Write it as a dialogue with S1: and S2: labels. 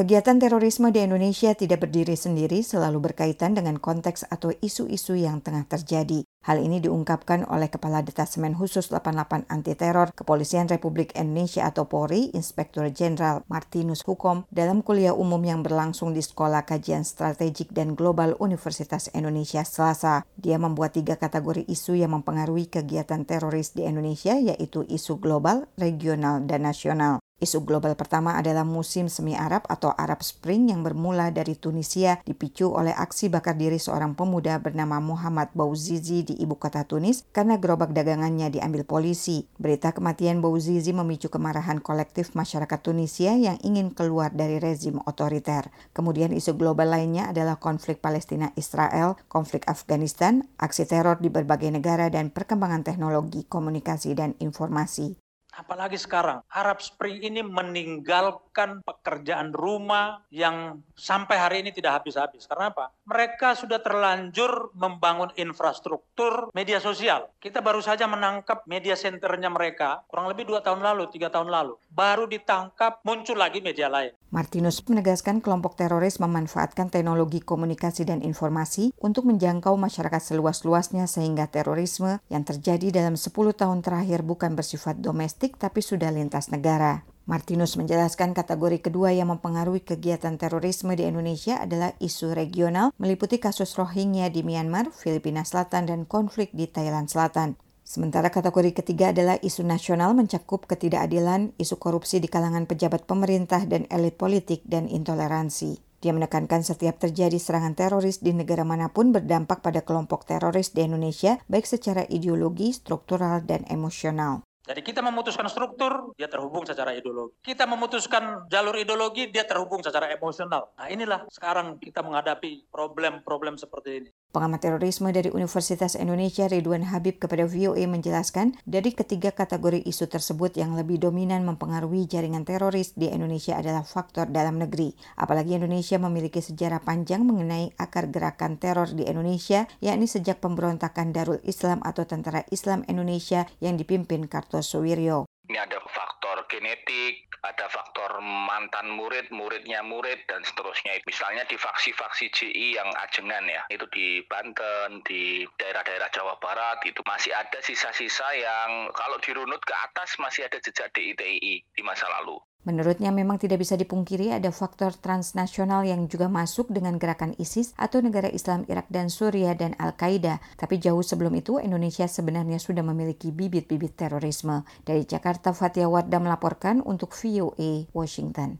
S1: Kegiatan terorisme di Indonesia tidak berdiri sendiri, selalu berkaitan dengan konteks atau isu-isu yang tengah terjadi. Hal ini diungkapkan oleh Kepala Detasemen Khusus 88 Anti Teror Kepolisian Republik Indonesia atau Polri, Inspektur Jenderal Martinus Hukom, dalam kuliah umum yang berlangsung di Sekolah Kajian Strategik dan Global Universitas Indonesia Selasa. Dia membuat tiga kategori isu yang mempengaruhi kegiatan teroris di Indonesia, yaitu isu global, regional, dan nasional. Isu global pertama adalah musim semi Arab atau Arab Spring yang bermula dari Tunisia dipicu oleh aksi bakar diri seorang pemuda bernama Muhammad Bouzizi di ibu kota Tunis karena gerobak dagangannya diambil polisi. Berita kematian Bouzizi memicu kemarahan kolektif masyarakat Tunisia yang ingin keluar dari rezim otoriter. Kemudian isu global lainnya adalah konflik Palestina-Israel, konflik Afghanistan, aksi teror di berbagai negara dan perkembangan teknologi komunikasi dan informasi.
S2: Apalagi sekarang, Arab Spring ini meninggalkan pekerjaan rumah yang sampai hari ini tidak habis-habis. Karena apa? Mereka sudah terlanjur membangun infrastruktur media sosial. Kita baru saja menangkap media centernya mereka kurang lebih dua tahun lalu, tiga tahun lalu. Baru ditangkap, muncul lagi media lain.
S1: Martinus menegaskan kelompok teroris memanfaatkan teknologi komunikasi dan informasi untuk menjangkau masyarakat seluas-luasnya sehingga terorisme yang terjadi dalam 10 tahun terakhir bukan bersifat domestik tapi sudah lintas negara. Martinus menjelaskan kategori kedua yang mempengaruhi kegiatan terorisme di Indonesia adalah isu regional meliputi kasus Rohingya di Myanmar, Filipina Selatan, dan konflik di Thailand Selatan. Sementara kategori ketiga adalah isu nasional mencakup ketidakadilan, isu korupsi di kalangan pejabat pemerintah dan elit politik, dan intoleransi. Dia menekankan setiap terjadi serangan teroris di negara mana pun berdampak pada kelompok teroris di Indonesia, baik secara ideologi, struktural, dan emosional.
S2: Jadi kita memutuskan struktur, dia terhubung secara ideologi. Kita memutuskan jalur ideologi, dia terhubung secara emosional. Nah inilah sekarang kita menghadapi problem-problem seperti ini.
S1: Pengamat terorisme dari Universitas Indonesia Ridwan Habib kepada VOA menjelaskan, dari ketiga kategori isu tersebut yang lebih dominan mempengaruhi jaringan teroris di Indonesia adalah faktor dalam negeri. Apalagi Indonesia memiliki sejarah panjang mengenai akar gerakan teror di Indonesia, yakni sejak pemberontakan Darul Islam atau Tentara Islam Indonesia yang dipimpin Kartosuwiryo.
S3: Ini ada faktor genetik, ada faktor mantan murid, muridnya murid, dan seterusnya. Misalnya di faksi-faksi JI yang ajengan ya, itu di Banten, di daerah-daerah Jawa Barat, itu masih ada sisa-sisa yang kalau dirunut ke atas masih ada jejak DITI di masa lalu.
S1: Menurutnya memang tidak bisa dipungkiri ada faktor transnasional yang juga masuk dengan gerakan ISIS atau negara Islam Irak dan Suriah dan Al-Qaeda. Tapi jauh sebelum itu Indonesia sebenarnya sudah memiliki bibit-bibit terorisme. Dari Jakarta, Fatia Wardah melaporkan untuk VOA Washington.